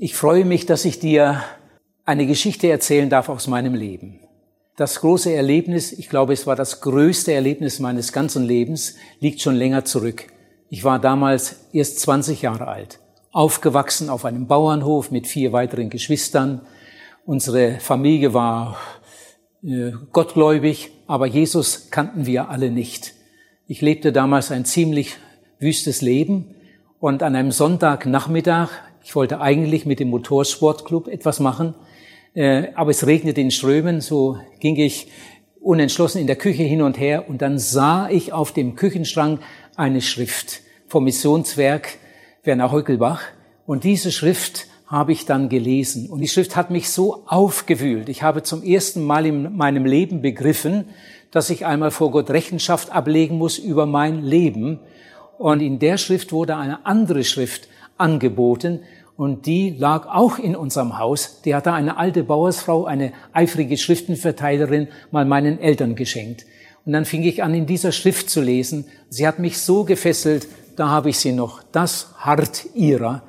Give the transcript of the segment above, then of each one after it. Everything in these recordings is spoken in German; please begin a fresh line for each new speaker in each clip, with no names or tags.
Ich freue mich, dass ich dir eine Geschichte erzählen darf aus meinem Leben. Das große Erlebnis, ich glaube, es war das größte Erlebnis meines ganzen Lebens, liegt schon länger zurück. Ich war damals erst 20 Jahre alt, aufgewachsen auf einem Bauernhof mit vier weiteren Geschwistern. Unsere Familie war äh, gottgläubig, aber Jesus kannten wir alle nicht. Ich lebte damals ein ziemlich wüstes Leben und an einem Sonntagnachmittag ich wollte eigentlich mit dem Motorsportclub etwas machen, äh, aber es regnete in Strömen, so ging ich unentschlossen in der Küche hin und her und dann sah ich auf dem Küchenschrank eine Schrift vom Missionswerk Werner Heukelbach und diese Schrift habe ich dann gelesen und die Schrift hat mich so aufgewühlt. Ich habe zum ersten Mal in meinem Leben begriffen, dass ich einmal vor Gott Rechenschaft ablegen muss über mein Leben. Und in der Schrift wurde eine andere Schrift angeboten, und die lag auch in unserem Haus. Die hatte eine alte Bauersfrau, eine eifrige Schriftenverteilerin, mal meinen Eltern geschenkt. Und dann fing ich an, in dieser Schrift zu lesen. Sie hat mich so gefesselt, da habe ich sie noch. Das Hart ihrer.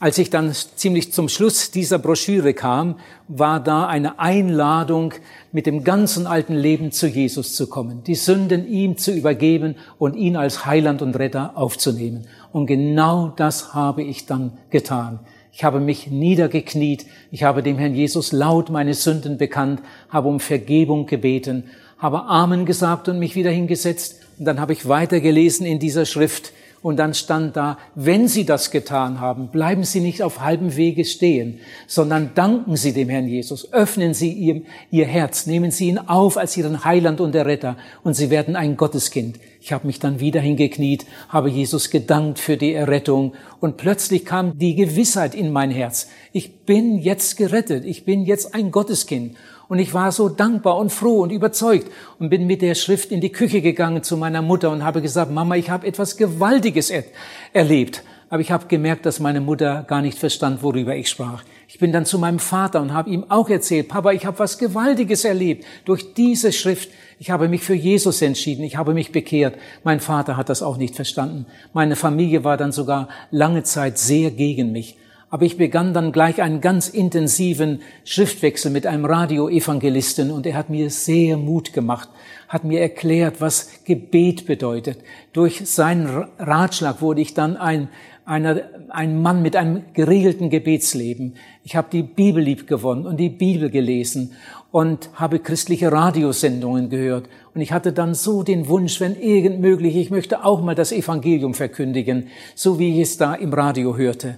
Als ich dann ziemlich zum Schluss dieser Broschüre kam, war da eine Einladung, mit dem ganzen alten Leben zu Jesus zu kommen, die Sünden ihm zu übergeben und ihn als Heiland und Retter aufzunehmen. Und genau das habe ich dann getan. Ich habe mich niedergekniet, ich habe dem Herrn Jesus laut meine Sünden bekannt, habe um Vergebung gebeten, habe Amen gesagt und mich wieder hingesetzt. Und dann habe ich weitergelesen in dieser Schrift, und dann stand da, wenn Sie das getan haben, bleiben Sie nicht auf halbem Wege stehen, sondern danken Sie dem Herrn Jesus, öffnen Sie ihm Ihr Herz, nehmen Sie ihn auf als Ihren Heiland und Erretter und Sie werden ein Gotteskind. Ich habe mich dann wieder hingekniet, habe Jesus gedankt für die Errettung und plötzlich kam die Gewissheit in mein Herz. Ich bin jetzt gerettet, ich bin jetzt ein Gotteskind. Und ich war so dankbar und froh und überzeugt und bin mit der Schrift in die Küche gegangen zu meiner Mutter und habe gesagt, Mama, ich habe etwas Gewaltiges er erlebt. Aber ich habe gemerkt, dass meine Mutter gar nicht verstand, worüber ich sprach. Ich bin dann zu meinem Vater und habe ihm auch erzählt, Papa, ich habe was Gewaltiges erlebt durch diese Schrift. Ich habe mich für Jesus entschieden, ich habe mich bekehrt. Mein Vater hat das auch nicht verstanden. Meine Familie war dann sogar lange Zeit sehr gegen mich. Aber ich begann dann gleich einen ganz intensiven Schriftwechsel mit einem Radioevangelisten und er hat mir sehr Mut gemacht, hat mir erklärt, was Gebet bedeutet. Durch seinen Ratschlag wurde ich dann ein, einer, ein Mann mit einem geregelten Gebetsleben. Ich habe die Bibel lieb gewonnen und die Bibel gelesen und habe christliche Radiosendungen gehört. Und ich hatte dann so den Wunsch, wenn irgend möglich, ich möchte auch mal das Evangelium verkündigen, so wie ich es da im Radio hörte.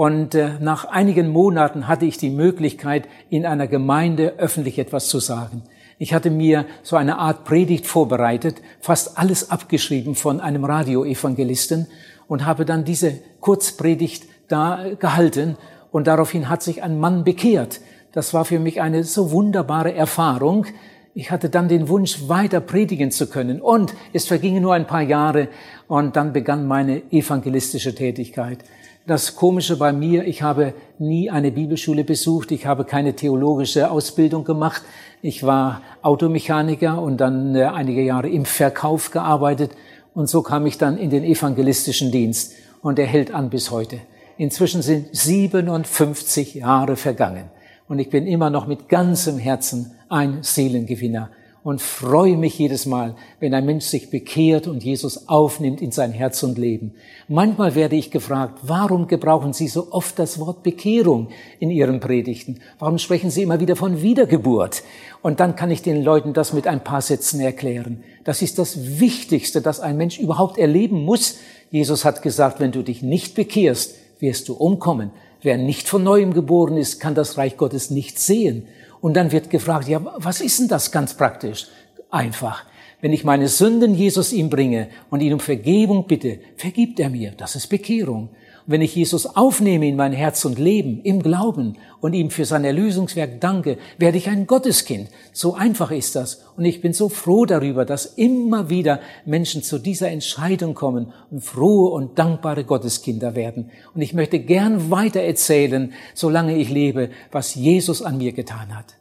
Und äh, nach einigen Monaten hatte ich die Möglichkeit, in einer Gemeinde öffentlich etwas zu sagen. Ich hatte mir so eine Art Predigt vorbereitet, fast alles abgeschrieben von einem Radioevangelisten und habe dann diese Kurzpredigt da gehalten und daraufhin hat sich ein Mann bekehrt. Das war für mich eine so wunderbare Erfahrung. Ich hatte dann den Wunsch, weiter predigen zu können. Und es vergingen nur ein paar Jahre und dann begann meine evangelistische Tätigkeit. Das Komische bei mir, ich habe nie eine Bibelschule besucht, ich habe keine theologische Ausbildung gemacht. Ich war Automechaniker und dann äh, einige Jahre im Verkauf gearbeitet und so kam ich dann in den evangelistischen Dienst und er hält an bis heute. Inzwischen sind 57 Jahre vergangen und ich bin immer noch mit ganzem Herzen ein Seelengewinner und freue mich jedes Mal, wenn ein Mensch sich bekehrt und Jesus aufnimmt in sein Herz und Leben. Manchmal werde ich gefragt, warum gebrauchen Sie so oft das Wort Bekehrung in Ihren Predigten? Warum sprechen Sie immer wieder von Wiedergeburt? Und dann kann ich den Leuten das mit ein paar Sätzen erklären. Das ist das Wichtigste, das ein Mensch überhaupt erleben muss. Jesus hat gesagt, wenn du dich nicht bekehrst, wirst du umkommen. Wer nicht von neuem geboren ist, kann das Reich Gottes nicht sehen. Und dann wird gefragt, ja, was ist denn das ganz praktisch? Einfach. Wenn ich meine Sünden Jesus ihm bringe und ihn um Vergebung bitte, vergibt er mir. Das ist Bekehrung. Wenn ich Jesus aufnehme in mein Herz und Leben, im Glauben und ihm für sein Erlösungswerk danke, werde ich ein Gotteskind. So einfach ist das. Und ich bin so froh darüber, dass immer wieder Menschen zu dieser Entscheidung kommen und frohe und dankbare Gotteskinder werden. Und ich möchte gern weiter erzählen, solange ich lebe, was Jesus an mir getan hat.